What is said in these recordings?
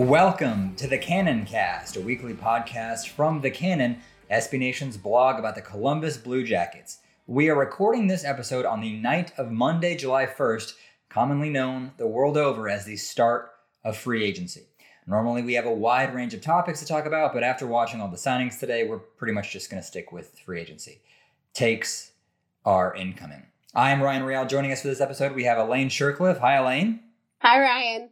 Welcome to the Cannon Cast, a weekly podcast from the Cannon, SB Nation's blog about the Columbus Blue Jackets. We are recording this episode on the night of Monday, July 1st, commonly known the world over as the start of free agency. Normally, we have a wide range of topics to talk about, but after watching all the signings today, we're pretty much just going to stick with free agency. Takes are incoming. I am Ryan Real. Joining us for this episode, we have Elaine Shercliffe. Hi, Elaine. Hi, Ryan.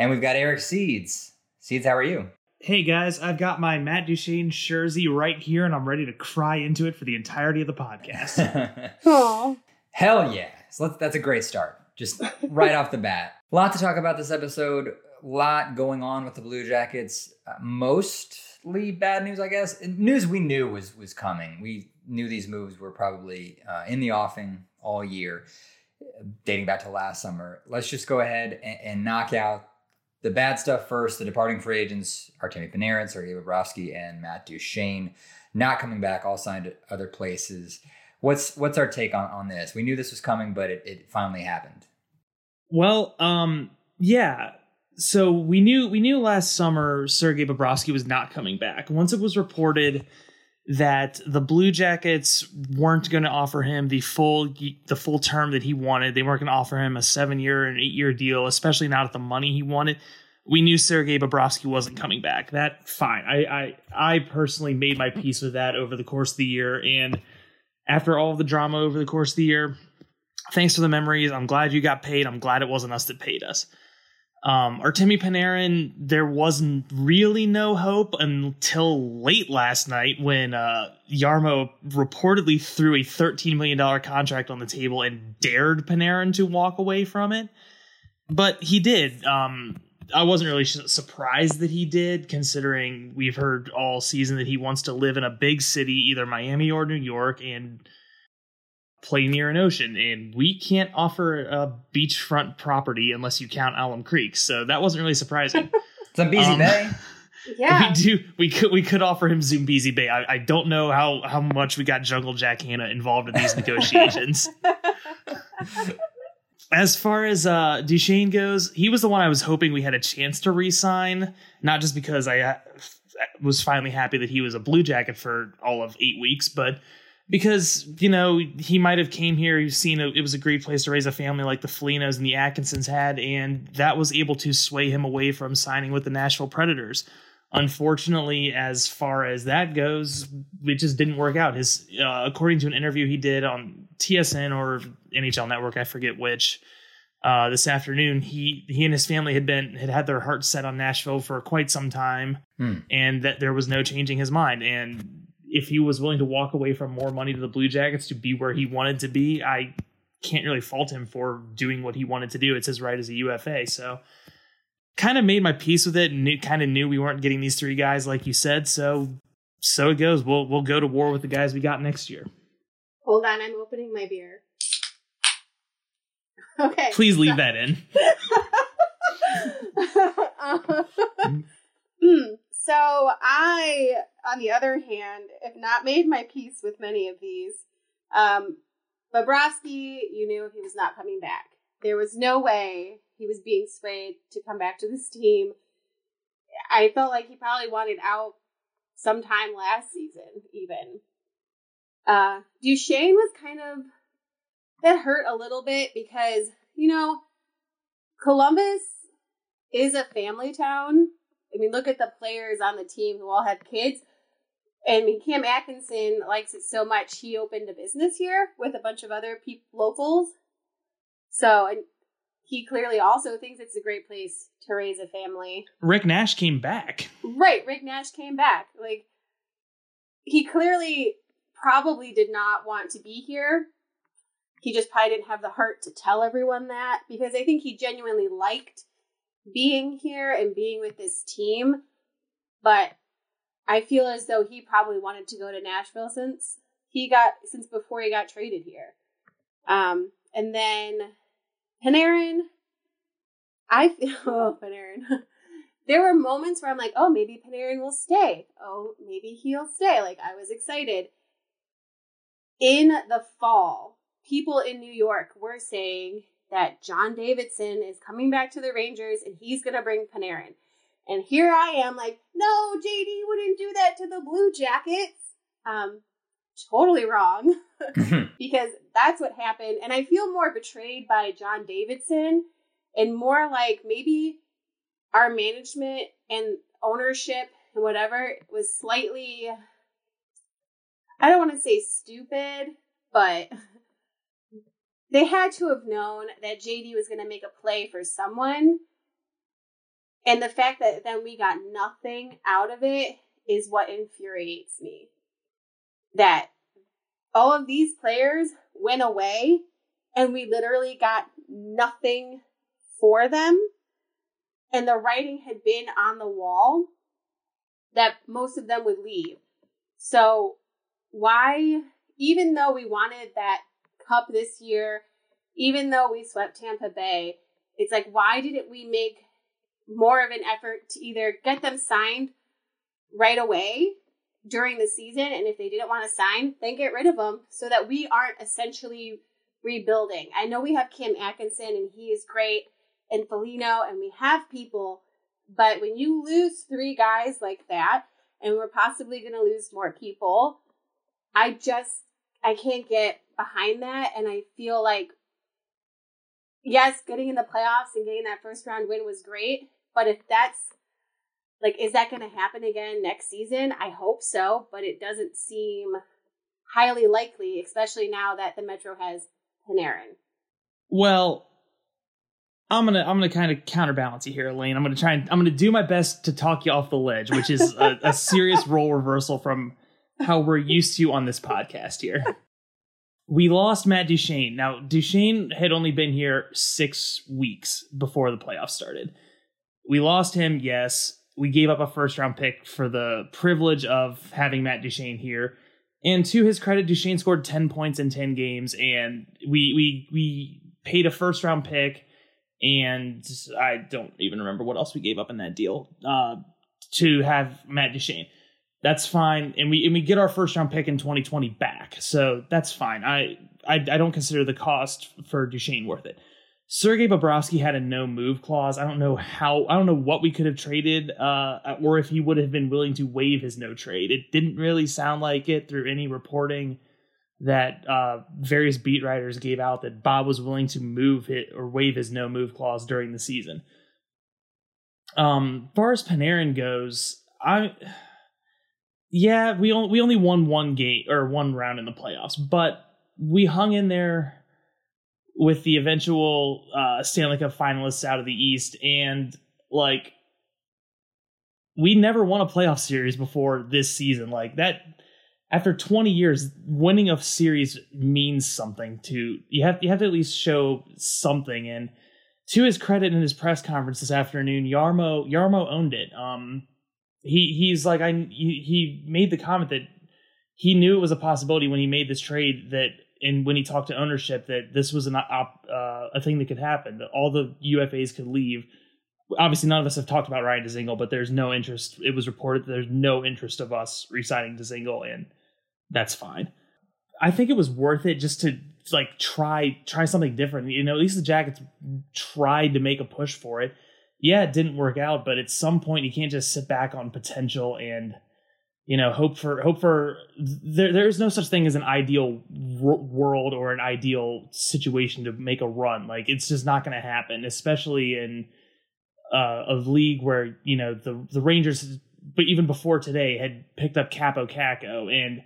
And we've got Eric Seeds. Seeds, how are you? Hey guys, I've got my Matt Duchene jersey right here, and I'm ready to cry into it for the entirety of the podcast. Aw. Hell yeah. So let's, that's a great start. Just right off the bat. A lot to talk about this episode. A lot going on with the Blue Jackets. Uh, mostly bad news, I guess. News we knew was was coming. We knew these moves were probably uh, in the offing all year, uh, dating back to last summer. Let's just go ahead and, and knock out the bad stuff first. The departing free agents, Artemi Panarin, Sergei Bobrovsky, and Matt Duchene, not coming back, all signed other places. What's what's our take on, on this? We knew this was coming, but it, it finally happened. well, um, yeah. So we knew we knew last summer Sergei Bobrovsky was not coming back. Once it was reported that the Blue Jackets weren't going to offer him the full the full term that he wanted, they weren't going to offer him a seven year and eight year deal, especially not at the money he wanted. We knew Sergei Bobrovsky wasn't coming back. That fine. I I I personally made my peace with that over the course of the year, and after all the drama over the course of the year, thanks for the memories. I'm glad you got paid. I'm glad it wasn't us that paid us. Um, Artemi Panarin, there wasn't really no hope until late last night when uh, Jarmo reportedly threw a $13 million contract on the table and dared Panarin to walk away from it. But he did. Um, I wasn't really su- surprised that he did, considering we've heard all season that he wants to live in a big city, either Miami or New York, and play near an ocean. And we can't offer a beachfront property unless you count Alum Creek. So that wasn't really surprising. Zoombezi Um, Bay. Yeah. We do. We could. We could offer him Zoombezi Bay. I, I don't know how how much we got Jungle Jack Hanna involved in these negotiations. as far as uh, Duchene goes, he was the one I was hoping we had a chance to re-sign. Not just because I uh, was finally happy that he was a Blue Jacket for all of eight weeks, but because you know he might have came here. He's seen a, it was a great place to raise a family like the Folignos and the Atkinsons had, and that was able to sway him away from signing with the Nashville Predators. Unfortunately, as far as that goes, it just didn't work out. His, uh, according to an interview he did on TSN or NHL Network, I forget which, uh, this afternoon, he he and his family had been had had their hearts set on Nashville for quite some time, Hmm. and that there was no changing his mind. And if he was willing to walk away from more money to the Blue Jackets to be where he wanted to be, I can't really fault him for doing what he wanted to do. It's his right as a UFA. So kind of made my peace with it and knew, kind of knew we weren't getting these three guys like you said. So so it goes. We'll we'll go to war with the guys we got next year. Hold on, I'm opening my beer. Okay. Please leave that in. Hmm. So I, on the other hand, have not made my peace with many of these. Um, Bobrovsky, you knew he was not coming back. There was no way he was being swayed to come back to this team. I felt like he probably wanted out sometime last season, even. Uh, Duchene was kind of that hurt a little bit because you know Columbus is a family town. I mean, look at the players on the team who all have kids. And I mean, Cam Atkinson likes it so much he opened a business here with a bunch of other people, locals. So, and he clearly also thinks it's a great place to raise a family. Rick Nash came back. Right, Rick Nash came back. Like he clearly probably did not want to be here. He just probably didn't have the heart to tell everyone that because I think he genuinely liked being here and being with this team. But I feel as though he probably wanted to go to Nashville since he got since before he got traded here. Um, and then Panarin, I feel oh Panarin. there were moments where I'm like, oh, maybe Panarin will stay. Oh, maybe he'll stay. Like I was excited. In the fall, people in New York were saying that John Davidson is coming back to the Rangers and he's going to bring Panarin. And here I am, like, no, JD wouldn't do that to the Blue Jackets. Um, totally wrong because that's what happened. And I feel more betrayed by John Davidson and more like maybe our management and ownership and whatever was slightly, I don't want to say stupid, but they had to have known that JD was going to make a play for someone. And the fact that then we got nothing out of it is what infuriates me. That all of these players went away and we literally got nothing for them. And the writing had been on the wall that most of them would leave. So, why, even though we wanted that cup this year, even though we swept Tampa Bay, it's like, why didn't we make more of an effort to either get them signed right away during the season? And if they didn't want to sign, then get rid of them so that we aren't essentially rebuilding. I know we have Cam Atkinson and he is great and Foligno and we have people, but when you lose three guys like that, and we're possibly going to lose more people, I just I can't get behind that and I feel like yes, getting in the playoffs and getting that first round win was great, but if that's like is that going to happen again next season? I hope so, but it doesn't seem highly likely, especially now that the Metro has Panarin. Well, I'm gonna I'm gonna kind of counterbalance you here, Elaine. I'm gonna try and I'm gonna do my best to talk you off the ledge, which is a, a serious role reversal from how we're used to on this podcast here. We lost Matt Duchene. Now Duchene had only been here six weeks before the playoffs started. We lost him, yes. We gave up a first round pick for the privilege of having Matt Duchene here. And to his credit, Duchene scored 10 points in 10 games, and we we we paid a first round pick and I don't even remember what else we gave up in that deal uh, to have Matt Duchene. That's fine, and we and we get our first round pick in 2020 back, so that's fine. I I, I don't consider the cost for Duchene worth it. Sergei Bobrovsky had a no move clause. I don't know how. I don't know what we could have traded, uh, or if he would have been willing to waive his no trade. It didn't really sound like it through any reporting that uh, various beat writers gave out that Bob was willing to move it or waive his no move clause during the season. Um, far as Panarin goes, I yeah, we only we only won one game or one round in the playoffs, but we hung in there with the eventual uh, Stanley Cup finalists out of the East, and like we never won a playoff series before this season. Like that after 20 years, winning a series means something to you have you have to at least show something. And to his credit in his press conference this afternoon, Jarmo Jarmo owned it. Um, he he's like I he, he made the comment that he knew it was a possibility when he made this trade that and when he talked to ownership that this was an op, uh, a thing that could happen that all the UFAs could leave. Obviously, none of us have talked about Ryan Dzingel, but there's no interest. It was reported that there's no interest of us resigning Dzingel, and that's fine. I think it was worth it just to like try try something different. You know, at least the Jackets tried to make a push for it. Yeah, it didn't work out, but at some point you can't just sit back on potential and you know hope for hope for there there is no such thing as an ideal r- world or an ideal situation to make a run. Like it's just not going to happen, especially in uh, a league where you know the the Rangers, but even before today, had picked up Kaapo Kakko and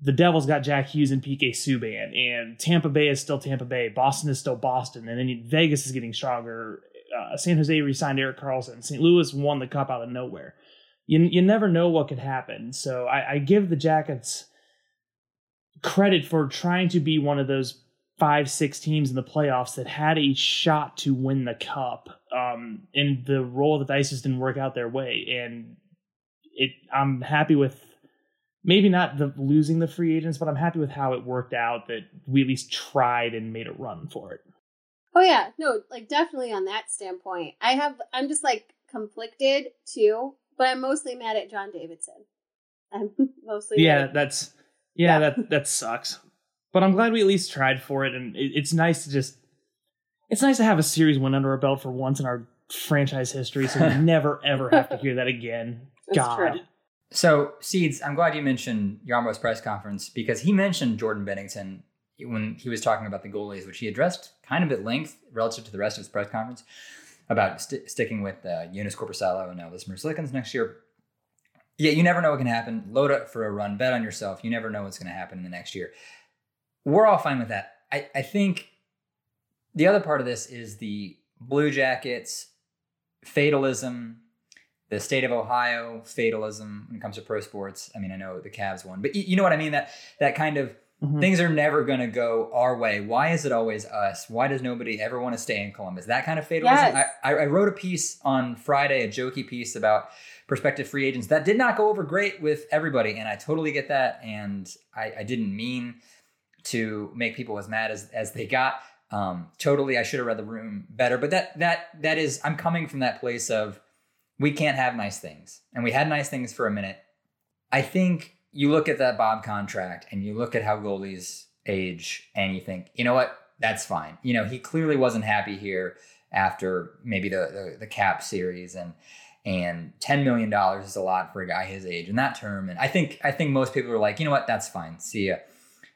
the Devils got Jack Hughes and PK Subban, and Tampa Bay is still Tampa Bay, Boston is still Boston, and then Vegas is getting stronger. Uh, San Jose re-signed Erik Karlsson. St. Louis won the cup out of nowhere. You you never know what could happen. So I, I give the Jackets credit for trying to be one of those five six teams in the playoffs that had a shot to win the cup. Um, and the roll of the dice just didn't work out their way, and it. I'm happy with maybe not the losing the free agents, but I'm happy with how it worked out that we at least tried and made a run for it. Oh yeah, no, like definitely on that standpoint. I have I'm just like conflicted too, but I'm mostly mad at John Davidson. I'm mostly Yeah, mad. that's yeah, Yeah. that that sucks. But I'm glad we at least tried for it, and it, it's nice to just it's nice to have a series win under our belt for once in our franchise history, so we never ever have to hear that again. God, true. So, Seeds, I'm glad you mentioned Jarmo's press conference because he mentioned Jordan Binnington when he was talking about the goalies, which he addressed kind of at length relative to the rest of his press conference about st- sticking with uh, Joonas Korpisalo and Elvis Merzlikins next year. Yeah, you never know what can happen. Load up for a run, bet on yourself. You never know what's going to happen in the next year. We're all fine with that. I, I think the other part of this is the Blue Jackets fatalism, the state of Ohio fatalism when it comes to pro sports. I mean, I know the Cavs won, but you, you know what I mean. That that kind of Mhm. things are never going to go our way. Why is it always us? Why does nobody ever want to stay in Columbus? That kind of fatalism. Yes. I, I wrote a piece on Friday, a jokey piece about prospective free agents that did not go over great with everybody, and I totally get that. And I, I didn't mean to make people as mad as as they got. Um, totally, I should have read the room better. But that that that is, I'm coming from that place of we can't have nice things, and we had nice things for a minute. I think you look at that Bob contract and you look at how goalies age, and you think, you know what, that's fine. You know, he clearly wasn't happy here after maybe the the, the cap series and. And ten million dollars is a lot for a guy his age in that term. And I think I think most people are like, you know what, that's fine. See ya.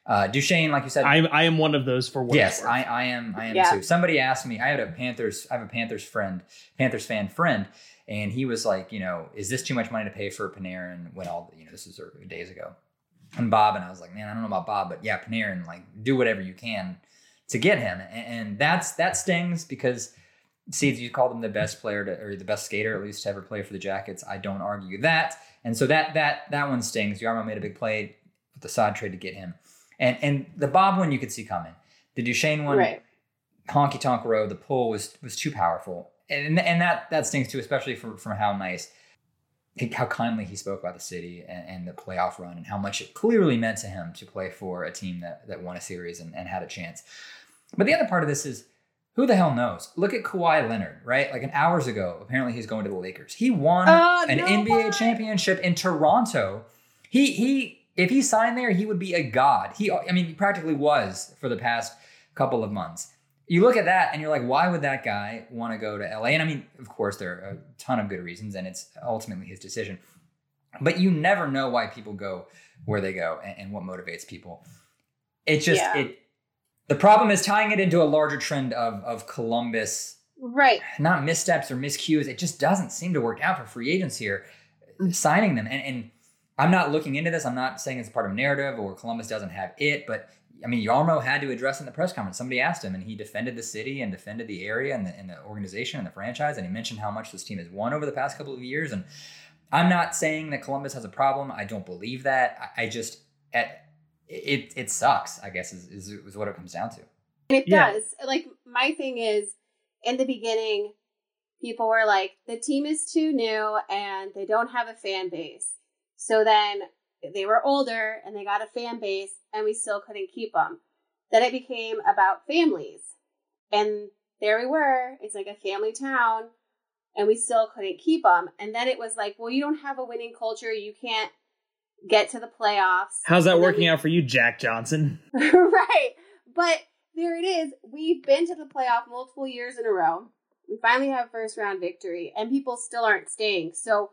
Uh, Duchene, like you said, I I am one of those for what yes. I, I am. I am Yeah. too. Somebody asked me. I had a Panthers. I have a Panthers friend, Panthers fan friend, and he was like, you know, is this too much money to pay for Panarin when all you know this is uh, days ago, and Bob and I was like, man, I don't know about Bob, but yeah, Panarin, like, do whatever you can to get him, and, and that's that stings because. Seeds, you called him the best player to, or the best skater at least to ever play for the Jackets. I don't argue that, and so that that that one stings. Jarmo made a big play with the side trade to get him, and and the Bob one you could see coming. The Duchene one, right. honky tonk road, the pull was was too powerful, and and that that stings too, especially from from how nice, how kindly he spoke about the city and, and the playoff run, and how much it clearly meant to him to play for a team that that won a series and, and had a chance. But the other part of this is. Who the hell knows? Look at Kawhi Leonard, right? Like an hours ago, apparently he's going to the Lakers. He won Oh, an no NBA way. championship in Toronto. He he if he signed there, he would be a god. He I mean, he practically was for the past couple of months. You look at that and you're like, why would that guy want to go to LA? And I mean, of course, there are a ton of good reasons, and it's ultimately his decision. But you never know why people go where they go and, and what motivates people. It just Yeah. it. The problem is tying it into a larger trend of of Columbus Right. not missteps or miscues. It just doesn't seem to work out for free agents here, signing them. And, and I'm not looking into this. I'm not saying it's part of a narrative or Columbus doesn't have it, but I mean, Jarmo had to address in the press conference. Somebody asked him, and he defended the city and defended the area and the, and the organization and the franchise. And he mentioned how much this team has won over the past couple of years. And I'm not saying that Columbus has a problem. I don't believe that. I, I just, at, it, it sucks, I guess, is, is, is what it comes down to. And it Yeah. does. Like my thing is, in the beginning, people were like, the team is too new and they don't have a fan base. So then they were older and they got a fan base and we still couldn't keep them. Then it became about families. And there we were. It's like a family town and we still couldn't keep them. And then it was like, well, you don't have a winning culture. You can't get to the playoffs. How's that working out for you, Jack Johnson? right. But there it is. We've been to the playoff multiple years in a row. We finally have first round victory, and people still aren't staying. So,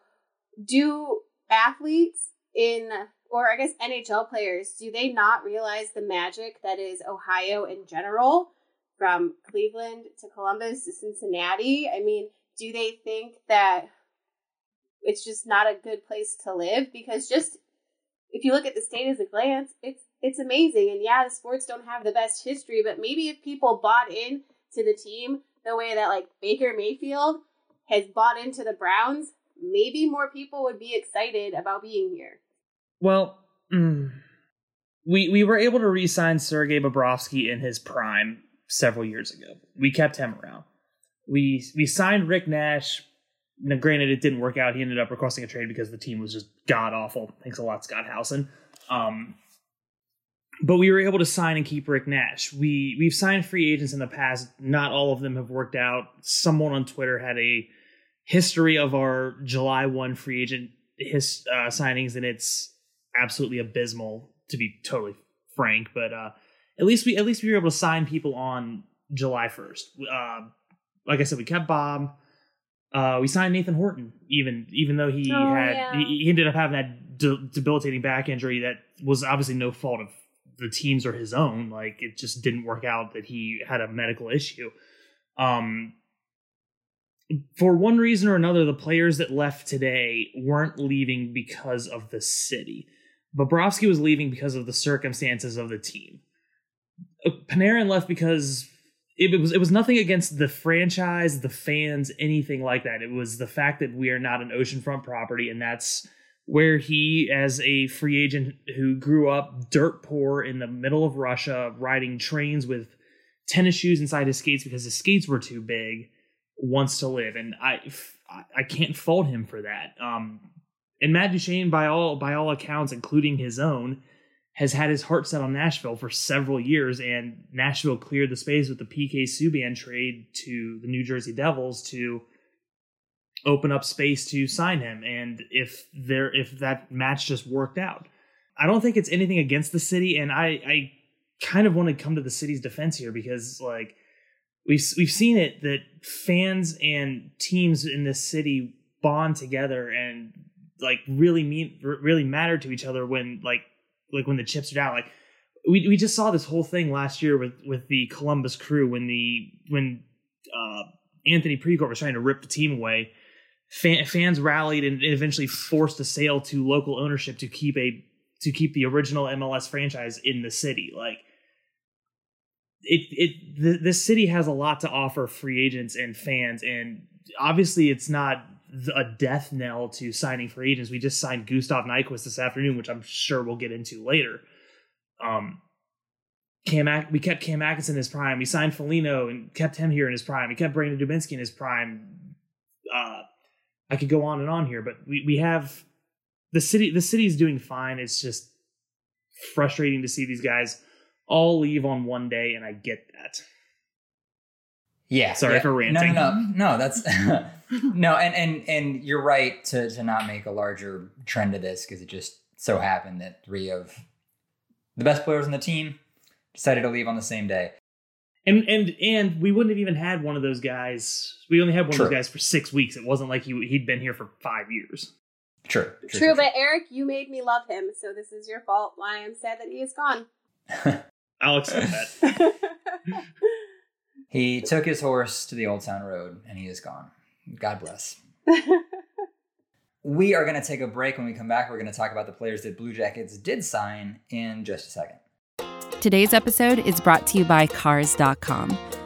do athletes in, or I guess NHL players, do they not realize the magic that is Ohio in general, from Cleveland to Columbus to Cincinnati? I mean, do they think that it's just not a good place to live? Because just if you look at the state as a glance, it's it's amazing. And yeah, the sports don't have the best history, but maybe if people bought in to the team the way that like Baker Mayfield has bought into the Browns, maybe more people would be excited about being here. Well, mm, we we were able to re-sign Sergei Bobrovsky in his prime several years ago. We kept him around. We we signed Rick Nash. Now, granted, it didn't work out. He ended up requesting a trade because the team was just god awful. Thanks a lot, Scott Howson. Um, but we were able to sign and keep Rick Nash. We we've signed free agents in the past. Not all of them have worked out. Someone on Twitter had a history of our July one free agent his uh, signings, and it's absolutely abysmal to be totally frank. But uh, at least we at least we were able to sign people on July first. Uh, like I said, we kept Bob. Uh, we signed Nathan Horton, even even though he Oh, had yeah. he, he ended up having that de- debilitating back injury that was obviously no fault of the team's or his own. Like it just didn't work out that he had a medical issue. Um, for one reason or another, the players that left today weren't leaving because of the city. Bobrovsky was leaving because of the circumstances of the team. Uh, Panarin left because it, it was it was nothing against the franchise, the fans, anything like that. It was the fact that we are not an oceanfront property, and that's where he, as a free agent who grew up dirt poor in the middle of Russia, riding trains with tennis shoes inside his skates because his skates were too big, wants to live, and I I can't fault him for that. Um, and Matt Duchene, by all by all accounts, including his own, has had his heart set on Nashville for several years, and Nashville cleared the space with the PK Subban trade to the New Jersey Devils to open up space to sign him. And if there if that match just worked out, I don't think it's anything against the city, and I I kind of want to come to the city's defense here because like we've we've seen it that fans and teams in this city bond together and like really mean really matter to each other when like like when the chips are down. Like we we just saw this whole thing last year with with the Columbus crew when the when uh Anthony Precourt was trying to rip the team away. Fan, fans rallied and eventually forced a sale to local ownership to keep a to keep the original MLS franchise in the city. Like it it the, city has a lot to offer free agents and fans and obviously it's not a death knell to signing free agents. We just signed Gustav Nyquist this afternoon which I'm sure we'll get into later. Um Cam we kept Cam Atkinson in his prime. We signed Foligno and kept him here in his prime. We kept Brandon Dubinsky in his prime. Uh I could go on and on here but we we have the city the city's doing fine. It's just frustrating to see these guys all leave on one day, and I get that. Yeah. Sorry yeah. for ranting. No, no, no. No, that's no, and and and you're right to to not make a larger trend of this because it just so happened that three of the best players on the team decided to leave on the same day. And and and we wouldn't have even had one of those guys. We only had one True. of those guys for six weeks. It wasn't like he he'd been here for five years. True. True, but Eric, you made me love him, so this is your fault. Why I'm sad that he is gone. I'll accept that. he took his horse to the Old Town Road and he is gone. God bless. We are going to take a break. When we come back, we're going to talk about the players that Blue Jackets did sign in just a second. Today's episode is brought to you by Cars.com.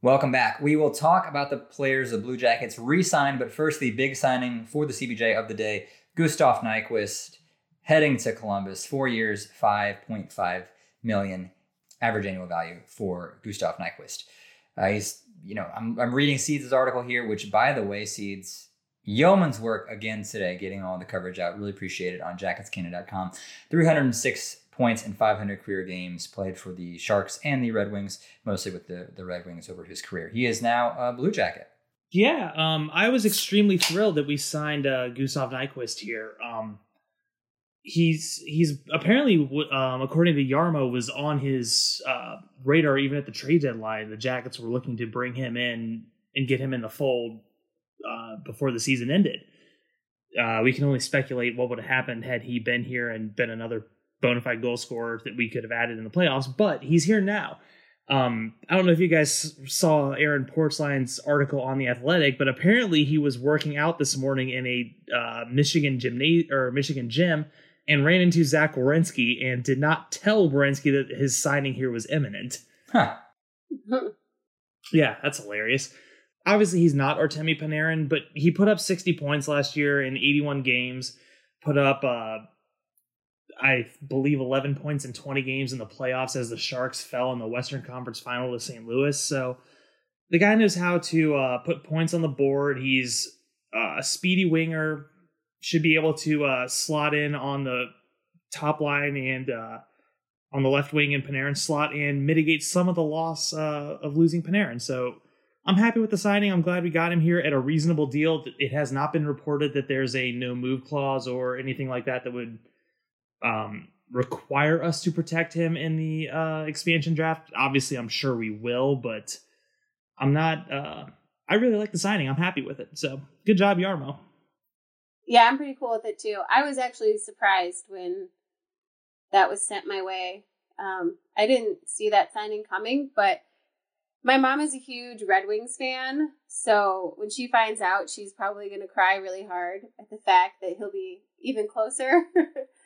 Welcome back. We will talk about the players the Blue Jackets re signed, but first, the big signing for the CBJ of the day Gustav Nyquist heading to Columbus, four years, 5.5 million average annual value for Gustav Nyquist. Uh, he's, you know, I'm, I'm reading Seeds' article here, which, by the way, Seeds, yeoman's work again today, getting all the coverage out. Really appreciate it on jacketscannon.com. 306 points in 500 career games played for the Sharks and the Red Wings, mostly with the, the Red Wings over his career. He is now a Blue Jacket. Yeah, um, I was extremely thrilled that we signed uh, Gustav Nyquist here. Um, he's he's apparently, um, according to Jarmo, was on his uh, radar even at the trade deadline. The Jackets were looking to bring him in and get him in the fold uh, before the season ended. Uh, we can only speculate what would have happened had he been here and been another bona fide goal scorer that we could have added in the playoffs. But he's here now. Um, I don't know if you guys saw Aaron Portzline's article on the Athletic, but apparently he was working out this morning in a uh, Michigan gymnasium or Michigan gym and ran into Zach Werenski and did not tell Werenski that his signing here was imminent. Huh. Yeah, that's hilarious. Obviously, he's not Artemi Panarin, but he put up 60 points last year in 81 games. Put up uh, I believe 11 points in 20 games in the playoffs as the Sharks fell in the Western Conference Final to St. Louis. So the guy knows how to uh, put points on the board. He's uh, a speedy winger, should be able to uh, slot in on the top line and uh, on the left wing in Panarin slot and mitigate some of the loss uh, of losing Panarin. So I'm happy with the signing. I'm glad we got him here at a reasonable deal. It has not been reported that there's a no move clause or anything like that that would um, require us to protect him in the uh, expansion draft. Obviously, I'm sure we will, but I'm not. Uh, I really like the signing. I'm happy with it. So good job, Jarmo. Yeah, I'm pretty cool with it too. I was actually surprised when that was sent my way. Um, I didn't see that signing coming, but my mom is a huge Red Wings fan. So when she finds out, she's probably going to cry really hard at the fact that he'll be even closer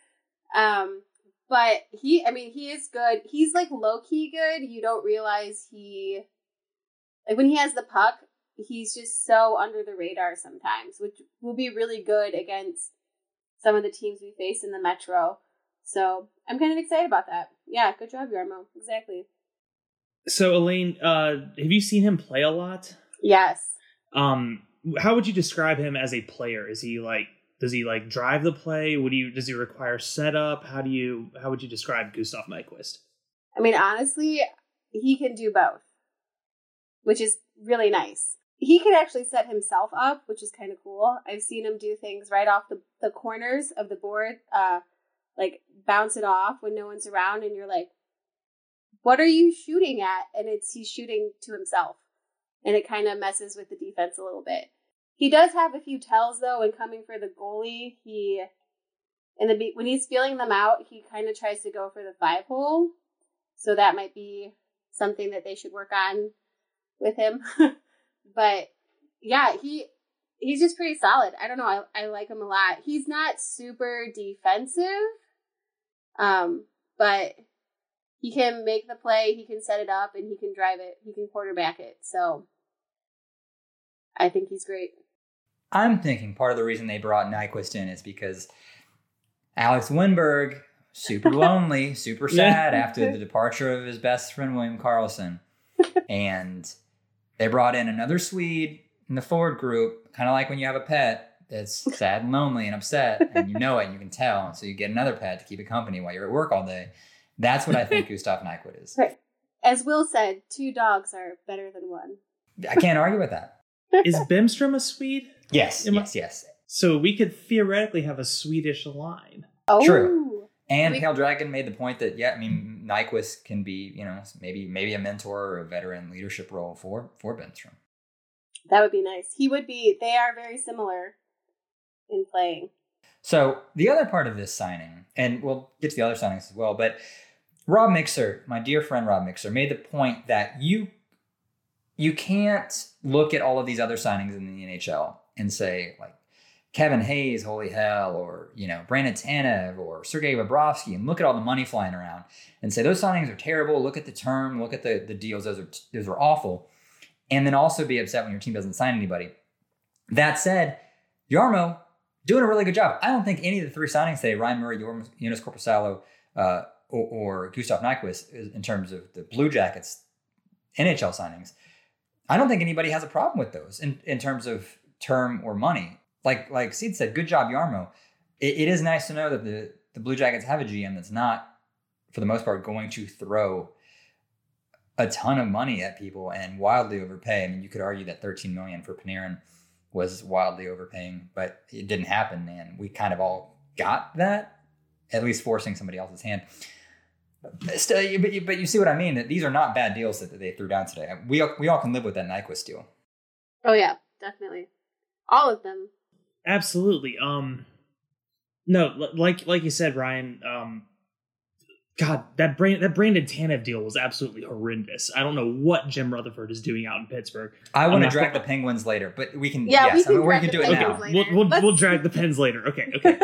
Um, but he, I mean, he is good. He's like low key good. You don't realize he, like when he has the puck, he's just so under the radar sometimes, which will be really good against some of the teams we face in the Metro. So I'm kind of excited about that. Yeah, good job, Jarmo. Exactly. So Elaine, uh, have you seen him play a lot? Yes. Um, how would you describe him as a player? Is he like does he like drive the play? Would you does he require setup? How do you how would you describe Gustav Nyquist? I mean, honestly, he can do both, which is really nice. He can actually set himself up, which is kind of cool. I've seen him do things right off the, the corners of the board, uh, like bounce it off when no one's around, and you're like, "What are you shooting at?" And it's he's shooting to himself, and it kind of messes with the defense a little bit. He does have a few tells though, and coming for the goalie, he in the when he's feeling them out, he kind of tries to go for the five hole. So that might be something that they should work on with him. but yeah, he he's just pretty solid. I don't know. I, I like him a lot. He's not super defensive, um, but he can make the play. He can set it up, and he can drive it. He can quarterback it. So I think he's great. I'm thinking part of the reason they brought Nyquist in is because Alex Wennberg, super lonely, super sad after the departure of his best friend William Karlsson. And they brought in another Swede in the forward group, kind of like when you have a pet that's sad and lonely and upset, and you know it and you can tell. So you get another pet to keep it company while you're at work all day. That's what I think Gustav Nyquist is. Right. As Will said, two dogs are better than one. I can't argue with that. Is Bemstrom a Swede? Yes, Am I- yes, yes. So we could theoretically have a Swedish line. Oh, True. And We- Pale Dragon made the point that yeah, I mean Nyquist can be you know maybe maybe a mentor or a veteran leadership role for for Bemstrom. that would be nice. He would be. They are very similar in playing. So the other part of this signing, and we'll get to the other signings as well, but Rob Mixer, my dear friend Rob Mixer, made the point that you you can't look at all of these other signings in the NHL and say like Kevin Hayes, holy hell, or you know Brandon Tanev or Sergei Bobrovsky, and look at all the money flying around and say those signings are terrible. Look at the term, look at the the deals; those are those are awful, and then also be upset when your team doesn't sign anybody. That said, Jarmo doing a really good job. I don't think any of the three signings today, Ryan Murray, Joonas Korpisalo, uh, or, or Gustav Nyquist, in terms of the Blue Jackets NHL signings, I don't think anybody has a problem with those in, in terms of term or money. Like like Seed said, good job, Jarmo. It, it is nice to know that the, the Blue Jackets have a GM that's not, for the most part, going to throw a ton of money at people and wildly overpay. I mean, you could argue that 13 million for Panarin was wildly overpaying, but it didn't happen, and we kind of all got that, at least forcing somebody else's hand. But, still, but, you, but you see what I mean? That these are not bad deals that they threw down today. We all, we all can live with that Nyquist deal. Oh yeah, definitely, all of them. Absolutely. Um, no, like like you said, Ryan. Um, God, that brand that Brandon Tanev deal was absolutely horrendous. I don't know what Jim Rutherford is doing out in Pittsburgh. I want to drag the Penguins later, but we can. Yeah, yes, we can, I mean, we can do it Penguins now. later. We'll we'll, we'll drag the pens later. Okay, okay.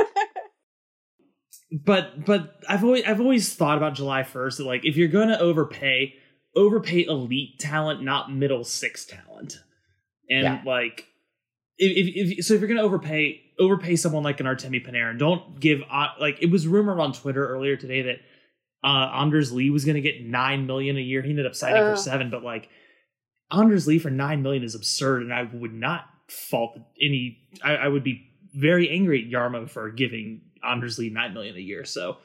but but I've always I've always thought about July first that like if you're going to overpay, overpay elite talent, not middle six talent, and Yeah. like if, if, if so if you're going to overpay overpay someone like an Artemi Panarin, don't give uh, like it was rumored on Twitter earlier today that uh Anders Lee was going to get nine million a year. He ended up signing for seven, but like Anders Lee for nine million is absurd, and I would not fault any. I, I would be very angry at Jarmo for giving Anders Lee nine million a year. So,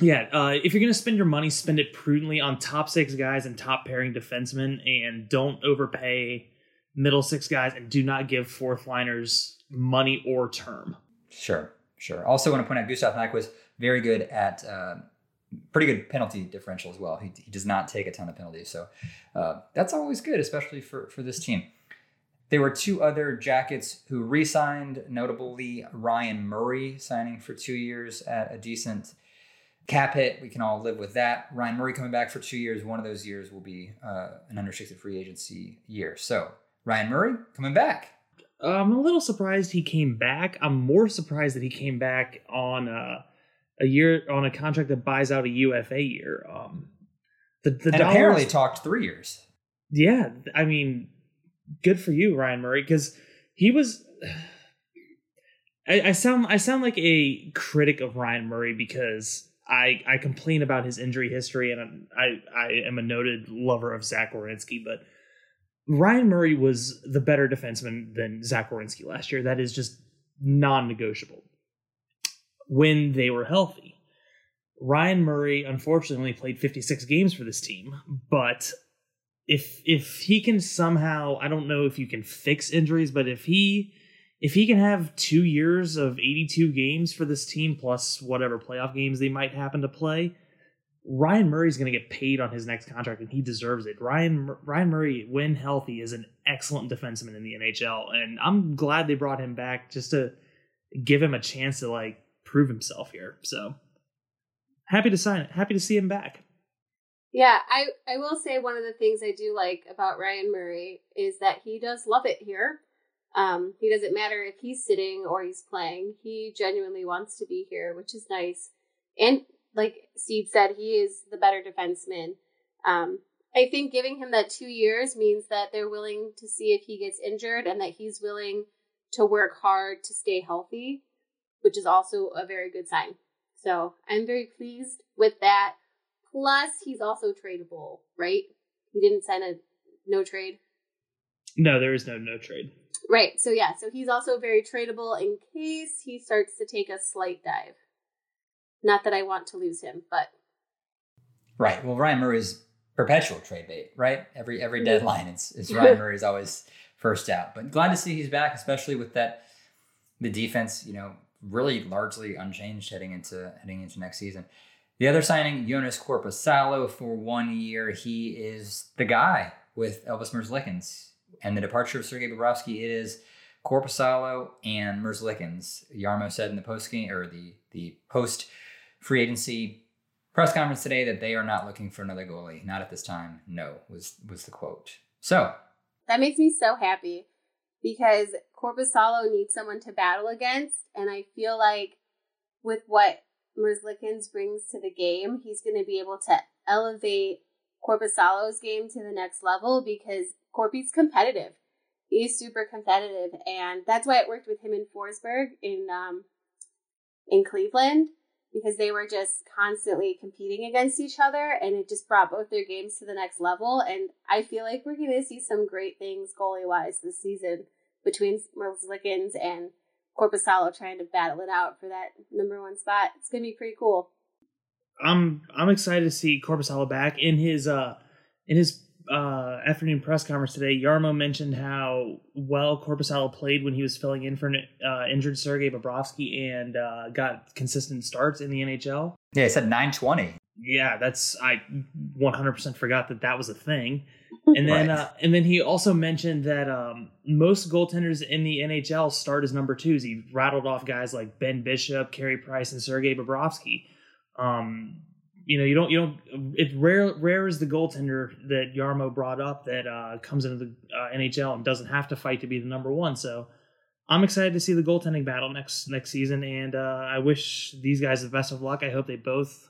yeah, uh, if you're gonna spend your money, spend it prudently on top six guys and top pairing defensemen, and don't overpay middle six guys, and do not give fourth liners money or term. Sure, sure. Also, want to point out Gustav Nyquist very good at uh, pretty good penalty differential as well. He, he does not take a ton of penalties, so uh, that's always good, especially for for this team. There were two other Jackets who re-signed, notably Ryan Murray signing for two years at a decent cap hit. We can all live with that. Ryan Murray coming back for two years. One of those years will be uh, an unrestricted free agency year. So Ryan Murray coming back. I'm a little surprised he came back. I'm more surprised that he came back on a, a year on a contract that buys out a UFA year. Um, the the and dollars- apparently talked three years. yeah, I mean, good for you, Ryan Murray, because he was. I, I sound I sound like a critic of Ryan Murray because I I complain about his injury history and I I am a noted lover of Zach Werenski, but Ryan Murray was the better defenseman than Zach Werenski last year. That is just non-negotiable. When they were healthy, Ryan Murray unfortunately played 56 games for this team, but if if he can somehow, I don't know if you can fix injuries, but if he if he can have 2 years of 82 games for this team plus whatever playoff games they might happen to play, Ryan Murray's going to get paid on his next contract, and he deserves it. Ryan Ryan Murray, when healthy, is an excellent defenseman in the NHL, and I'm glad they brought him back just to give him a chance to like prove himself here. So happy to sign it. Happy to see him back. Yeah, I I will say one of the things I do like about Ryan Murray is that he does love it here. Um, he doesn't matter if he's sitting or he's playing. He genuinely wants to be here, which is nice. And like Steve said, he is the better defenseman. Um, I think giving him that two years means that they're willing to see if he gets injured and that he's willing to work hard to stay healthy, which is also a very good sign. So I'm very pleased with that. Plus, he's also tradable, right? He didn't sign a no trade. No, there is no no trade. Right. So yeah, so he's also very tradable in case he starts to take a slight dive. Not that I want to lose him, but Right. Well, Ryan Murray's perpetual trade bait, right? Every every mm-hmm. deadline, it's, it's Ryan Murray's always first out. But glad to see he's back, especially with that the defense, you know, really largely unchanged heading into heading into next season. The other signing, Joonas Korpisalo for one year. He is the guy with Elvis Merzlikins. And the departure of Sergei Bobrovsky, it is Korpisalo and Merzlikins. Jarmo said in the post game or the the post free agency press conference today that they are not looking for another goalie. Not at this time. No, was was the quote. So that makes me so happy because Korpisalo needs someone to battle against, and I feel like with what Merzlikins brings to the game, he's going to be able to elevate Korpisalo's game to the next level because Corpy's competitive. He's super competitive, and that's why it worked with him in Forsberg in um, in Cleveland because they were just constantly competing against each other, and it just brought both their games to the next level. And I feel like we're going to see some great things goalie wise this season between Merzlikins and Korpisalo trying to battle it out for that number one spot. It's going to be pretty cool. I'm I'm excited to see Korpisalo back in his uh in his uh afternoon press conference today. Jarmo mentioned how well Korpisalo played when he was filling in for an uh, injured Sergei Bobrovsky and uh, got consistent starts in the NHL. Yeah, he said 920. Yeah, that's I 100% forgot that that was a thing. And then Right. uh, and then he also mentioned that um, most goaltenders in the NHL start as number twos. He rattled off guys like Ben Bishop, Carey Price, and Sergei Bobrovsky. Um, you know, you don't you don't. It's rare rare is the goaltender that Jarmo brought up that uh, comes into the uh, NHL and doesn't have to fight to be the number one. So I'm excited to see the goaltending battle next next season, and uh, I wish these guys the best of luck. I hope they both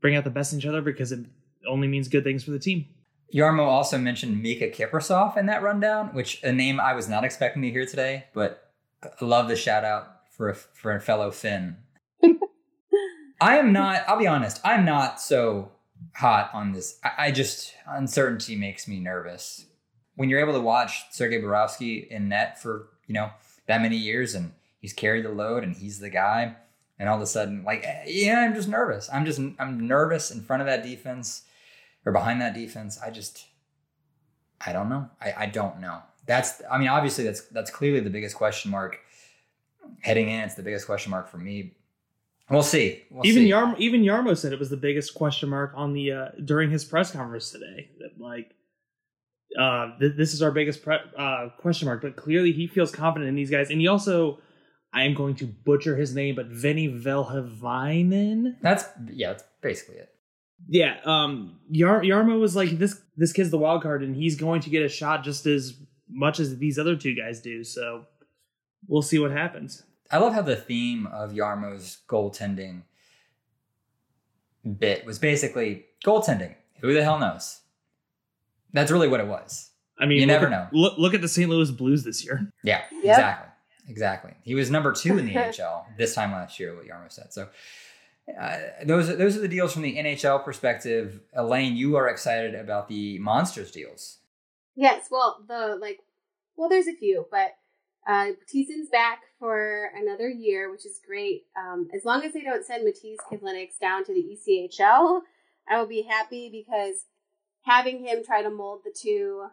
bring out the best in each other because it only means good things for the team. Jarmo also mentioned Miikka Kiprusoff in that rundown, which a name I was not expecting to hear today, but I love the shout out for a, for a fellow Finn. I am not, I'll be honest, I'm not so hot on this. I, I just, uncertainty makes me nervous. When you're able to watch Sergei Bobrovsky in net for, you know, that many years and he's carried the load and he's the guy, and all of a sudden, like, eh, yeah, I'm just nervous. I'm just, I'm nervous in front of that defense or behind that defense. I just, I don't know. I, I don't know. That's, I mean, obviously that's that's clearly the biggest question mark heading in. It's the biggest question mark for me. We'll see. We'll even see. Jarmo, even Jarmo said it was the biggest question mark on the uh, during his press conference today. That like, uh, th- this is our biggest pre- uh, question mark. But clearly, he feels confident in these guys, and he also, I am going to butcher his name, but Veini Vehviläinen. That's yeah. That's basically it. Yeah, um, Yar- Jarmo was like this. This kid's the wild card, and he's going to get a shot just as much as these other two guys do. So we'll see what happens. I love how the theme of Jarmo's goaltending bit was basically goaltending. Who the hell knows? That's really what it was. I mean, You never at- know. Look, look at the St. Louis Blues this year. Yeah, Yep. exactly. Exactly. He was number two in the NHL this time last year, what Jarmo said. So uh, those, those are the deals from the NHL perspective. Elaine, you are excited about the Monsters deals. Yes, well, the like, well, there's a few, but uh, back for another year, which is great. Um, as long as they don't send Matiss Kivlenieks down to the ECHL, I will be happy because having him try to mold the two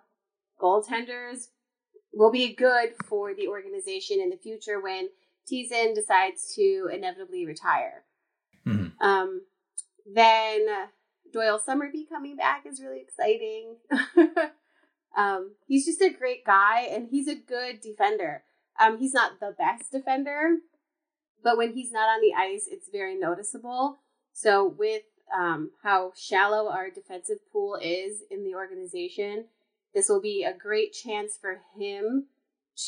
goaltenders will be good for the organization in the future when Thiessen decides to inevitably retire. Mhm. Um, then Doyle Somerby coming back is really exciting. um, he's just a great guy and he's a good defender. Um, he's not the best defender, but when he's not on the ice, it's very noticeable. So with um, how shallow our defensive pool is in the organization, this will be a great chance for him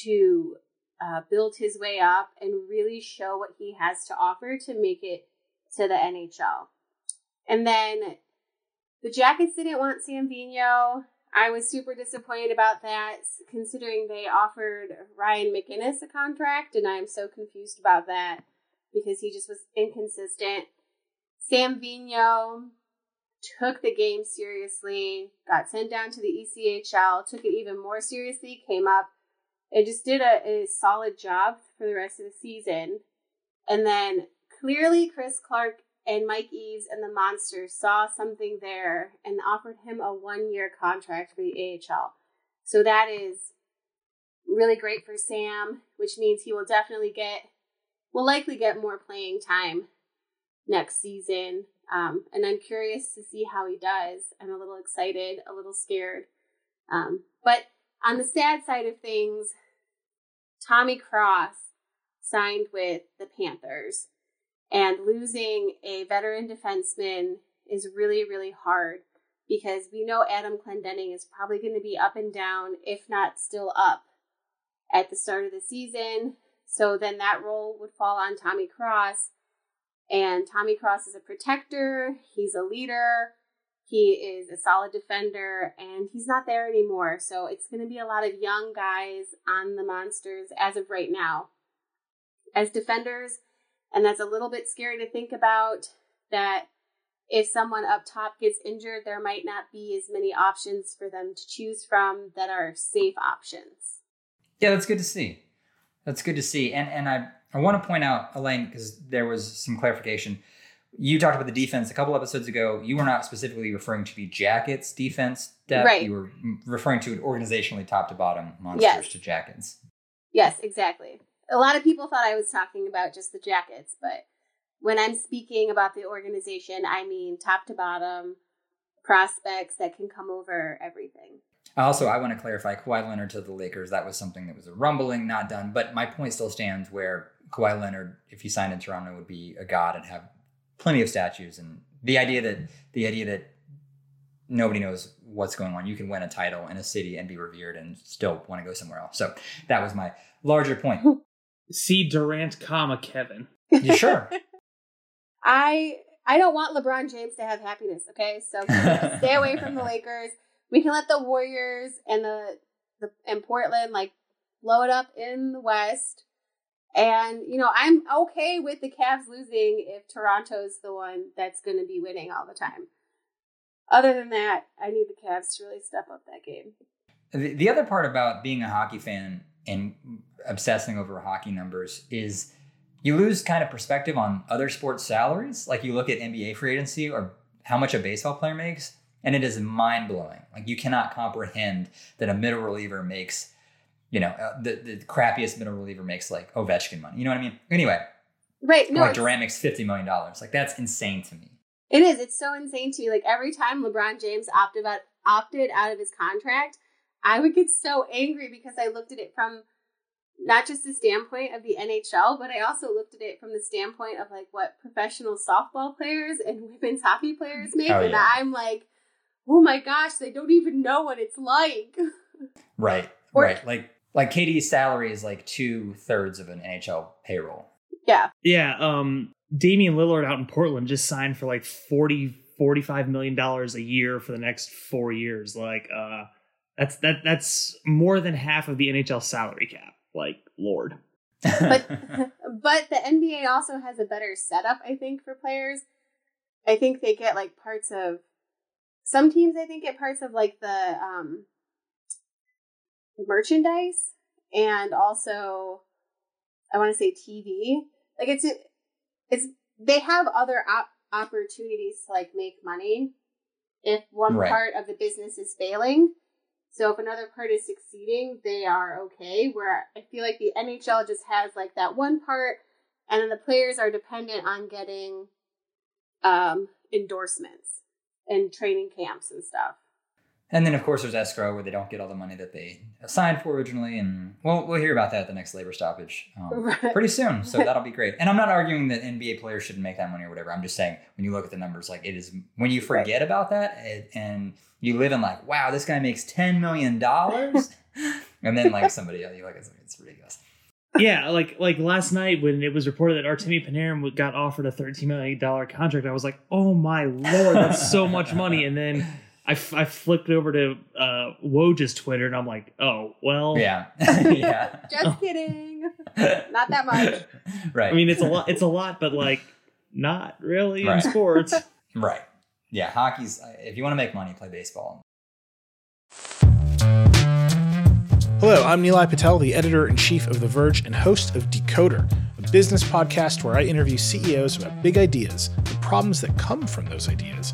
to uh, build his way up and really show what he has to offer to make it to the NHL. And then the Jackets didn't want Sam Vigneault. I was super disappointed about that, considering they offered Ryan MacInnis a contract, and I'm so confused about that because he just was inconsistent. Sam Vigneault took the game seriously, got sent down to the ECHL, took it even more seriously, came up and just did a, a solid job for the rest of the season. And then clearly Chris Clark and Mike Eaves and the Monsters saw something there and offered him a one year contract for the AHL. So that is really great for Sam, which means he will definitely get, will likely get more playing time next season. Um, and I'm curious to see how he does. I'm a little excited, a little scared. Um, but on the sad side of things, Tommy Cross signed with the Panthers, and losing a veteran defenseman is really, really hard because we know Adam Clendening is probably going to be up and down, if not still up, at the start of the season. So then that role would fall on Tommy Cross. And Tommy Cross is a protector, he's a leader. He is a solid defender, and he's not there anymore. So it's going to be a lot of young guys on the Monsters as of right now. As defenders, and that's a little bit scary to think about that if someone up top gets injured, there might not be as many options for them to choose from that are safe options. Yeah, that's good to see. That's good to see. And and I, I want to point out, Elaine, because there was some clarification. You talked about the defense a couple episodes ago. You were not specifically referring to the Jackets defense depth. Right. You were referring to it organizationally top to bottom, monsters Yes. to Jackets. Yes, exactly. A lot of people thought I was talking about just the jackets, but when I'm speaking about the organization, I mean top to bottom prospects that can come over everything. Also, I want to clarify Kawhi Leonard to the Lakers. That was something that was a rumbling, not done. But my point still stands where Kawhi Leonard, if he signed in Toronto, would be a god and have plenty of statues. And the idea that the idea that nobody knows what's going on, you can win a title in a city and be revered and still want to go somewhere else. So that was my larger point. See Durant, comma Kevin. You sure? I I don't want LeBron James to have happiness, okay? So stay away from the Lakers. We can let the Warriors and the the and Portland like blow it up in the West. And you know, I'm okay with the Cavs losing if Toronto's the one that's going to be winning all the time. Other than that, I need the Cavs to really step up that game. The, the other part about being a hockey fan and obsessing over hockey numbers is you lose kind of perspective on other sports salaries. Like you look at NBA free agency or how much a baseball player makes, and it is mind blowing. Like you cannot comprehend that a middle reliever makes, you know, uh, the, the crappiest middle reliever makes like Ovechkin money. You know what I mean? Anyway, Right? No, like Durant makes $50 million. Like that's insane to me. It is. It's so insane to me. Like every time LeBron James opted out opted out of his contract, I would get so angry because I looked at it from not just the standpoint of the NHL, but I also looked at it from the standpoint of like what professional softball players and women's hockey players make, Oh, and yeah. I'm like, oh my gosh, they don't even know what it's like. Right. Or- right. Like, like Katie's salary is like two thirds of an NHL payroll. yeah, Yeah, um Damian Lillard out in Portland just signed for like 40 45 million dollars a year for the next 4 years. Like uh that's that that's more than half of the NHL salary cap. Like lord. but but the NBA also has a better setup, I think, for players. I think they get like parts of some teams. I think get parts of like the um merchandise and also I want to say TV. Like it's it's they have other op- opportunities to like make money if one Right. part of the business is failing. So if another part is succeeding, they are okay. Where I feel like the NHL just has like that one part, and then the players are dependent on getting um, endorsements and training camps and stuff. And then, of course, there's escrow where they don't get all the money that they assigned for originally, and well, we'll hear about that at the next labor stoppage um, Right. pretty soon. So that'll be great. And I'm not arguing that NBA players shouldn't make that money or whatever. I'm just saying when you look at the numbers, like it is when you forget about that it, and you live in like, wow, this guy makes ten million dollars, and then like somebody else, you like it's, it's ridiculous. yeah, like like last night when it was reported that Artemi Panarin got offered a thirteen million dollar contract, I was like, "Oh my lord, that's so much money!" And then I, f- I flipped over to uh, Woj's Twitter, and I'm like, "Oh well." Yeah, yeah. Just kidding. Not that much. right. I mean, it's a lot. It's a lot, but like, not really Right. in sports. right. Yeah, hockey's. If you want to make money, play baseball. Hello, I'm Nilay Patel, the editor in chief of The Verge and host of Decoder, a business podcast where I interview CEOs about big ideas, the problems that come from those ideas,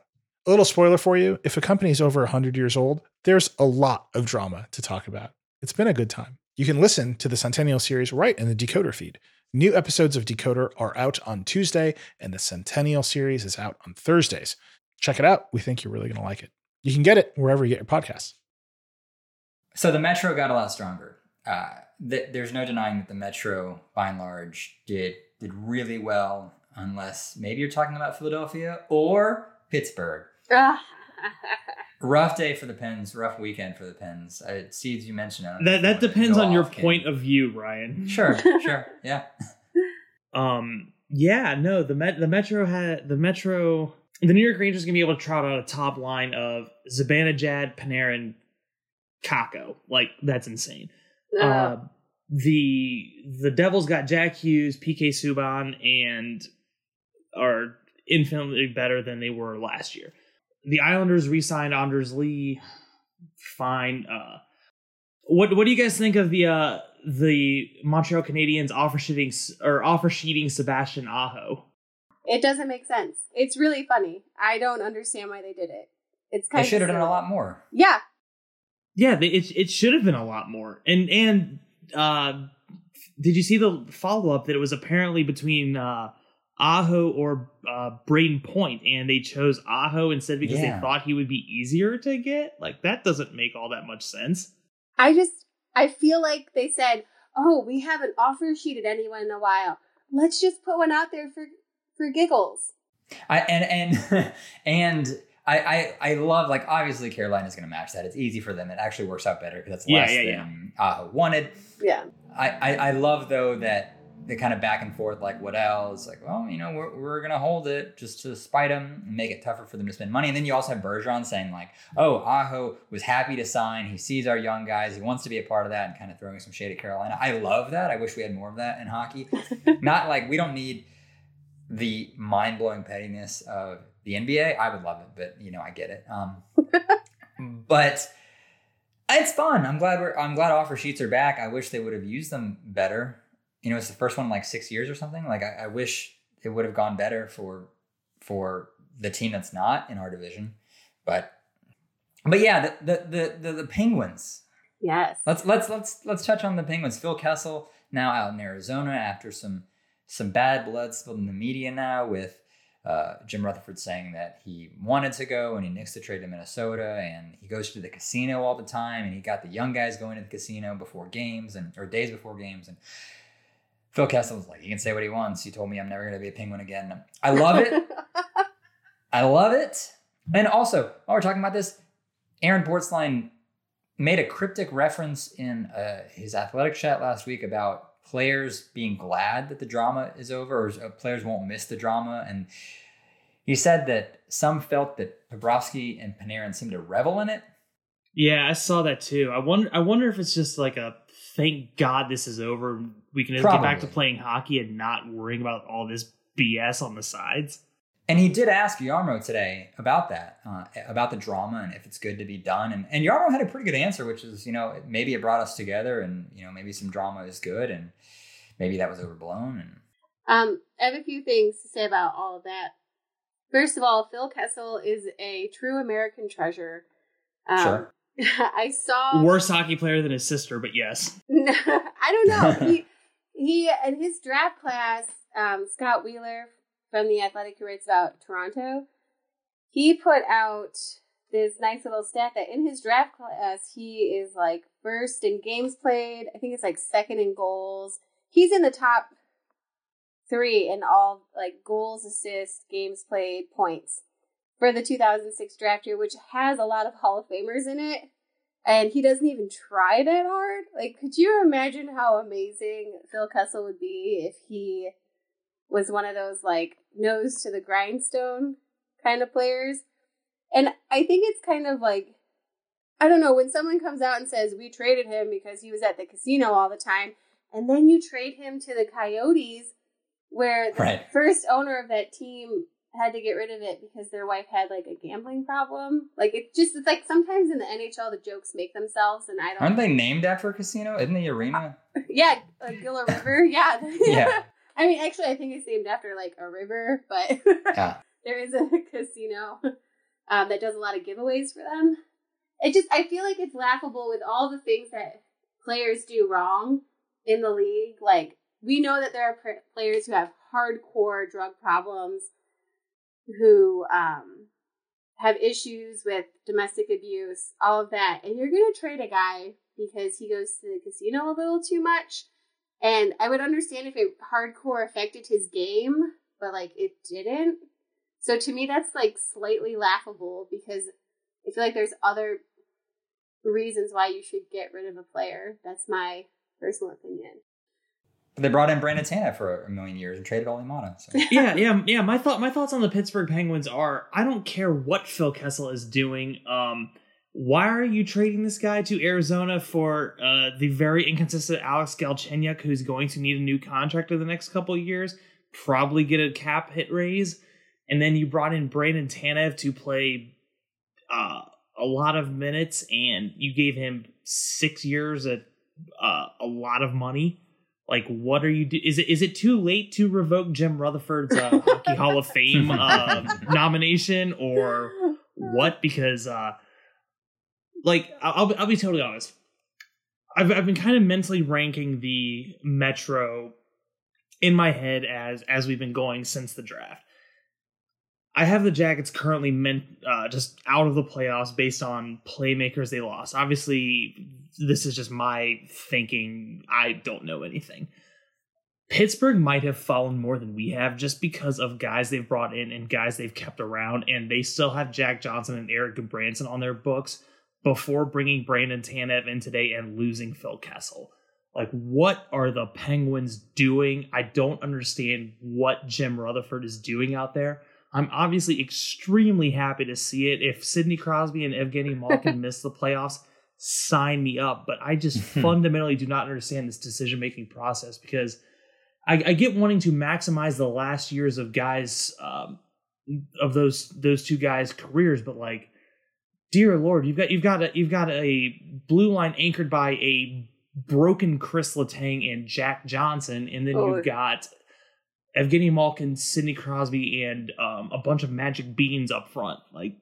A little spoiler for you if a company is over 100 years old, there's a lot of drama to talk about. It's been a good time. You can listen to the Centennial series right in the Decoder feed. New episodes of Decoder are out on Tuesday, and the Centennial series is out on Thursdays. Check it out. We think you're really going to like it. You can get it wherever you get your podcasts. So the Metro got a lot stronger. Uh, th- there's no denying that the Metro, by and large, did did really well. Unless maybe you're talking about Philadelphia or Pittsburgh. Ugh. Rough day for the Pens. Rough weekend for the Pens. Uh, Seeds, you mentioned it. That that depends on your point of view, Ryan. Sure, sure, yeah. Um, yeah, no, the Met the Metro had the Metro. The New York Rangers gonna be able to trot out a top line of Zibanejad, Panarin, Kakko. Like that's insane. Ugh. Uh, the the Devils got Jack Hughes, PK Subban, and are infinitely better than they were last year. The Islanders re-signed Anders Lee. Fine. Uh, what what do you guys think of the uh, the Montreal Canadiens offer sheeting or offer sheeting Sebastian Aho? it doesn't make sense. It's really funny. I don't understand why they did it. It's kind They of should have done a lot more. Yeah, Yeah, they, it it should have been a lot more. And and uh, did you see the follow up that it was apparently between uh, Aho or uh, Brayden Point, and they chose Aho instead because Yeah. they thought he would be easier to get? Like that doesn't make all that much sense. I just I feel like they said, "Oh, we haven't offer sheeted anyone in a while. Let's just put one out there for for giggles." I and and and I I, I love like obviously Carolina's going to match that. It's easy for them. It actually works out better because that's Yeah, less yeah, than Aho wanted. Yeah, I, I I love though that the kind of back and forth like what else? Like well you know we're, we're gonna hold it just to spite them and make it tougher for them to spend money. And then you also have Bergevin saying like oh Aho was happy to sign. He sees our young guys. He wants to be a part of that and kind of throwing some shade at Carolina. I love that. I wish we had more of that in hockey. Not like we don't need the mind-blowing pettiness of the NBA I would love it but you know I get it. Um but it's fun. I'm glad we're I'm glad offer sheets are back. I wish they would have used them better. You know, it's the first one in like six years or something. Like I, I wish it would have gone better for for the team that's not in our division. But but yeah, the the the the, the Penguins. yes. Let's let's let's let's touch on the Penguins. Phil Kessel now out in Arizona after some some bad blood spilled in the media now with uh, Jim Rutherford saying that he wanted to go and he nixed the trade to Minnesota and he goes to the casino all the time and he got the young guys going to the casino before games and or days before games and Phil Kessel was like he can say what he wants. He told me I'm never going to be a Penguin again. I love it. I love it. And also, while we're talking about this, Aaron Portzline made a cryptic reference in uh, his athletic chat last week about players being glad that the drama is over, or uh, players won't miss the drama. And he said that some felt that Bobrovsky and Panarin seemed to revel in it. Yeah, I saw that too. I wonder. I wonder if it's just like a thank God this is over. We can just get back to playing hockey and not worrying about all this BS on the sides. And he did ask Jarmo today about that, uh, about the drama and if it's good to be done. And, and Jarmo had a pretty good answer, which is, you know, maybe it brought us together and, you know, maybe some drama is good and maybe that was overblown. And Um, I have a few things to say about all of that. First of all, Phil Kessel is a true American treasure. Um, Sure. I saw. Worse hockey player than his sister, but yes. I don't know. He he in his draft class, um, Scott Wheeler from the Athletic who writes about Toronto, he put out this nice little stat that in his draft class he is like first in games played. I think it's like second in goals. He's in the top three in all like goals, assists, games played, points for the 2006 draft year, which has a lot of Hall of Famers in it and he doesn't even try that hard. Like, could you imagine how amazing Phil Kessel would be if he was one of those like nose to the grindstone kind of players? And I think it's kind of like I don't know when someone comes out and says we traded him because he was at the casino all the time, and then you trade him to the Coyotes, where the Right. first owner of that team had to get rid of it because their wife had like a gambling problem. Like it's just it's like sometimes in the NHL the jokes make themselves and I don't aren't they named after a casino? Isn't the arena? Yeah, like Gila River. Yeah. Yeah. I mean actually I think it's named after like a river, but Yeah. there is a casino um, that does a lot of giveaways for them. It just I feel like it's laughable with all the things that players do wrong in the league. Like we know that there are players who have hardcore drug problems who um, have issues with domestic abuse, all of that, and you're going to trade a guy because he goes to the casino a little too much. And I would understand if it hardcore affected his game, but like it didn't. So to me, that's like slightly laughable because I feel like there's other reasons why you should get rid of a player. That's my personal opinion. They brought in Brandon Tanev for a million years and traded Olli Maatta. So. yeah, yeah, yeah. My thought, my thoughts on the Pittsburgh Penguins are: I don't care what Phil Kessel is doing. Um, why are you trading this guy to Arizona for uh, the very inconsistent Alex Galchenyuk, who's going to need a new contract in the next couple years, probably get a cap hit raise, and then you brought in Brandon Tanev to play uh, a lot of minutes, and you gave him six years at uh, a lot of money. Like, what are you? Do- is it is it too late to revoke Jim Rutherford's uh, Hockey Hall of Fame uh, nomination, or what? Because, uh, like, I'll I'll be totally honest. I've I've been kind of mentally ranking the Metro in my head as as we've been going since the draft. I have the Jackets currently meant uh, just out of the playoffs based on playmakers they lost. Obviously, this is just my thinking. I don't know anything. Pittsburgh might have fallen more than we have just because of guys they've brought in and guys they've kept around, and they still have Jack Johnson and Erik Gudbranson on their books before bringing Brandon Tanev in today and losing Phil Kessel. Like, what are the Penguins doing? I don't understand what Jim Rutherford is doing out there. I'm obviously extremely happy to see it. If Sidney Crosby and Evgeny Malkin miss the playoffs, sign me up. But I just fundamentally do not understand this decision making process because I, I, get wanting to maximize the last years of guys um, of those those two guys' careers, but like, dear Lord, you've got you've got a you've got a blue line anchored by a broken Chris Letang and Jack Johnson, and then oh. you've got Evgeny Malkin, Sidney Crosby, and um, a bunch of magic beans up front. Like,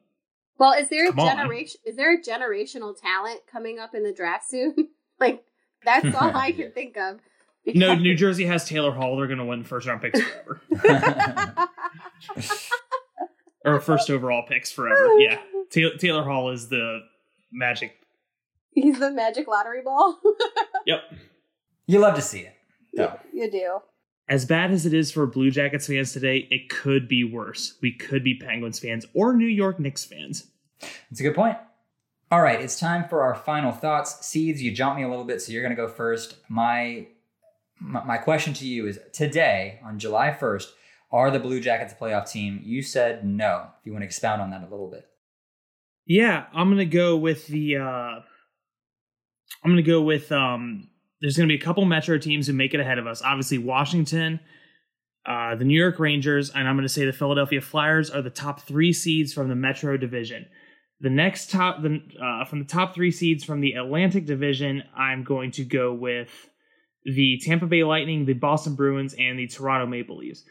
well, is there a generation? Is there a generational talent coming up in the draft soon? like, that's all I can think of. Because... No, New Jersey has Taylor Hall. They're going to win first round picks forever, or first overall picks forever. Yeah, Taylor, Taylor Hall is the magic. He's the magic lottery ball. yep. You love to see it. Yeah, you do as bad as it is for Blue Jackets fans today, it could be worse. We could be Penguins fans or New York Knicks fans. That's a good point. All right, it's time for our final thoughts. Seeds, you jumped me a little bit, so you're going to go first. My, my my question to you is: Today, on July 1st, are the Blue Jackets a playoff team? You said no. If you want to expound on that a little bit. Yeah, I'm going to go with the. Uh, I'm going to go with um, there's going to be a couple Metro teams who make it ahead of us. Obviously, Washington, uh, the New York Rangers, and I'm going to say the Philadelphia Flyers are the top three seeds from the Metro Division. The next top, the uh, from the top three seeds from the Atlantic Division, I'm going to go with the Tampa Bay Lightning, the Boston Bruins, and the Toronto Maple Leafs.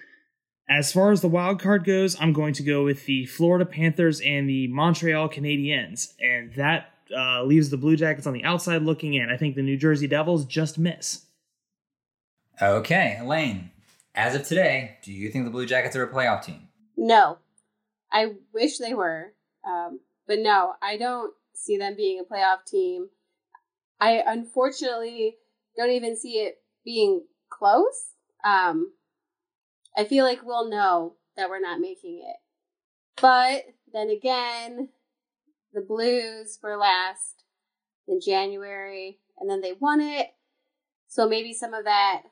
As far as the wild card goes, I'm going to go with the Florida Panthers and the Montreal Canadiens, and that uh, leaves the Blue Jackets on the outside looking in. I think the New Jersey Devils just miss. Okay, Elaine. As of today, do you think the Blue Jackets are a playoff team? No, I wish they were, um, but no, I don't see them being a playoff team. I unfortunately don't even see it being close. Um, I feel like we'll know that we're not making it. But then again, the Blues were last in January, and then they won it. So maybe some of that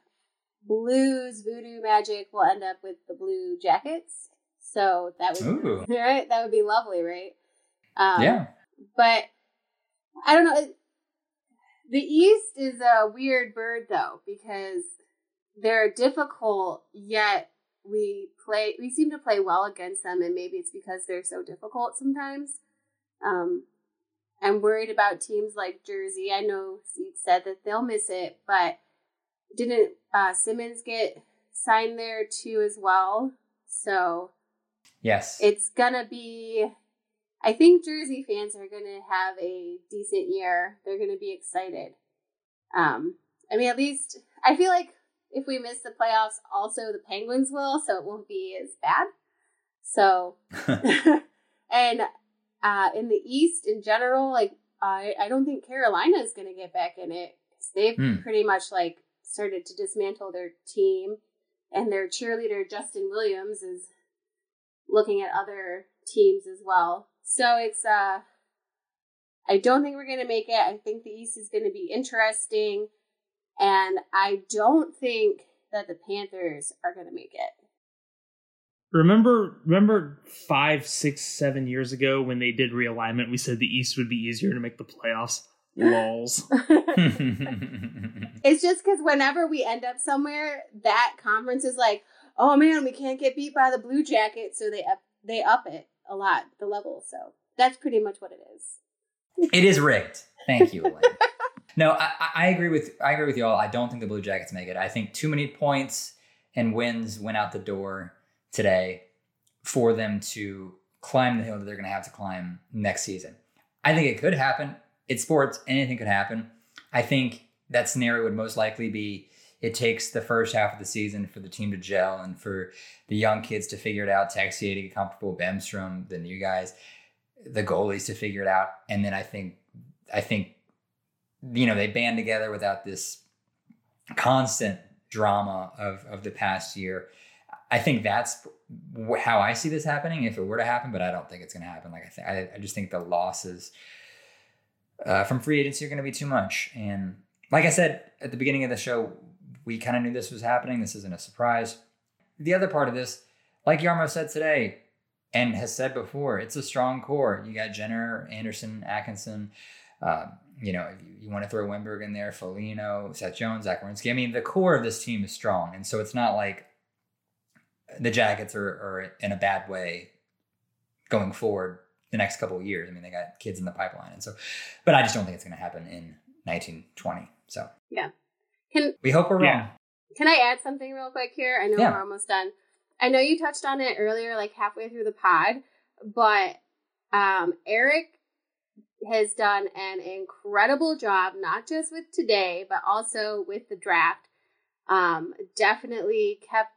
Blues voodoo magic will end up with the Blue Jackets. So that would Ooh. right. That would be lovely, right? Um, yeah. But I don't know. The East is a weird bird though because they're difficult, yet we play. We seem to play well against them, and maybe it's because they're so difficult sometimes. Um, I'm worried about teams like Jersey. I know Seed said that they'll miss it, but didn't uh, Simmonds get signed there too as well? So yes, it's gonna be. I think Jersey fans are gonna have a decent year. They're gonna be excited. Um, I mean, at least I feel like if we miss the playoffs, also the Penguins will, so it won't be as bad. So, and Uh, in the East in general, like I, I don't think Carolina is going to get back in it. 'cause They've Hmm. pretty much like started to dismantle their team, and their cheerleader Justin Williams is looking at other teams as well. So it's uh, I don't think we're going to make it. I think the East is going to be interesting, and I don't think that the Panthers are going to make it. Remember, remember five, six, seven years ago when they did realignment, we said the East would be easier to make the playoffs. Lols. It's just because whenever we end up somewhere, that conference is like, oh man, we can't get beat by the Blue Jackets, so they up they up it a lot the level. So that's pretty much what it is. it is rigged. Thank you, Elaine. no, I, I- I agree with I agree with y'all. I don't think the Blue Jackets make it. I think too many points and wins went out the door today for them to climb the hill that they're going to have to climb next season. I think it could happen. It's sports. Anything could happen. I think that scenario would most likely be it takes the first half of the season for the team to gel and for the young kids to figure it out, Texier to get comfortable, Bemstrom, the new guys, the goalies to figure it out. And then I think I think you know they band together without this constant drama of of the past year. I think that's how I see this happening if it were to happen, but I don't think it's going to happen. Like I think I, just think the losses uh, from free agency are going to be too much. And like I said at the beginning of the show, we kind of knew this was happening. This isn't a surprise. The other part of this, like Jarmo said today and has said before, it's a strong core. You got Jenner, Anderson, Atkinson. Uh, you know, you, you want to throw Wennberg in there, Foligno, Seth Jones, Zach Werenski. I mean, the core of this team is strong. And so it's not like the Jackets are, are in a bad way going forward the next couple of years. I mean, they got kids in the pipeline. And so, but I just don't think it's going to happen in 1920. So yeah, Can we hope we're wrong. Yeah. Can I add something real quick here? I know Yeah. we're almost done. I know you touched on it earlier, like halfway through the pod, but um, Eric has done an incredible job, not just with today, but also with the draft. Um, definitely kept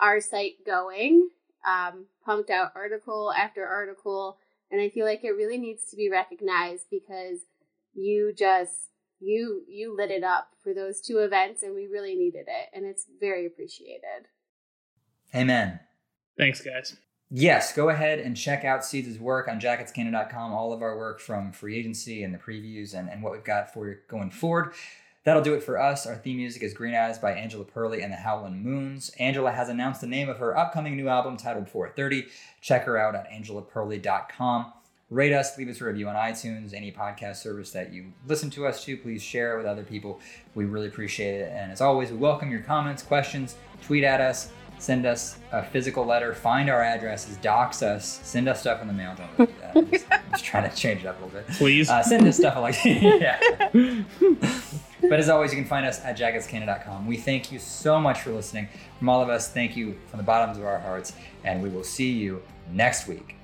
our site going, um, pumped out article after article, and I feel like it really needs to be recognized because you just you you lit it up for those two events and we really needed it and it's very appreciated Amen. Thanks, guys. Yes, go ahead and check out Seeds' work on jacketscannon.com. All of our work from free agency and the previews and, and what we've got for you going forward. That'll do it for us. Our theme music is Green Eyes by Angela Perley and the Howlin' Moons. Angela has announced the name of her upcoming new album titled 430. Check her out at angelaperley.com. Rate us, leave us a review on iTunes, any podcast service that you listen to us to. Please share it with other people. We really appreciate it. And as always, we welcome your comments, questions, tweet at us, send us a physical letter, find our addresses, dox us, send us stuff in the mail. Don't really do that. I'm just, I'm just trying to change it up a little bit. Please. Uh, send us stuff like yeah. but as always, you can find us at jacketscannon.com. We thank you so much for listening. From all of us, thank you from the bottoms of our hearts, and we will see you next week.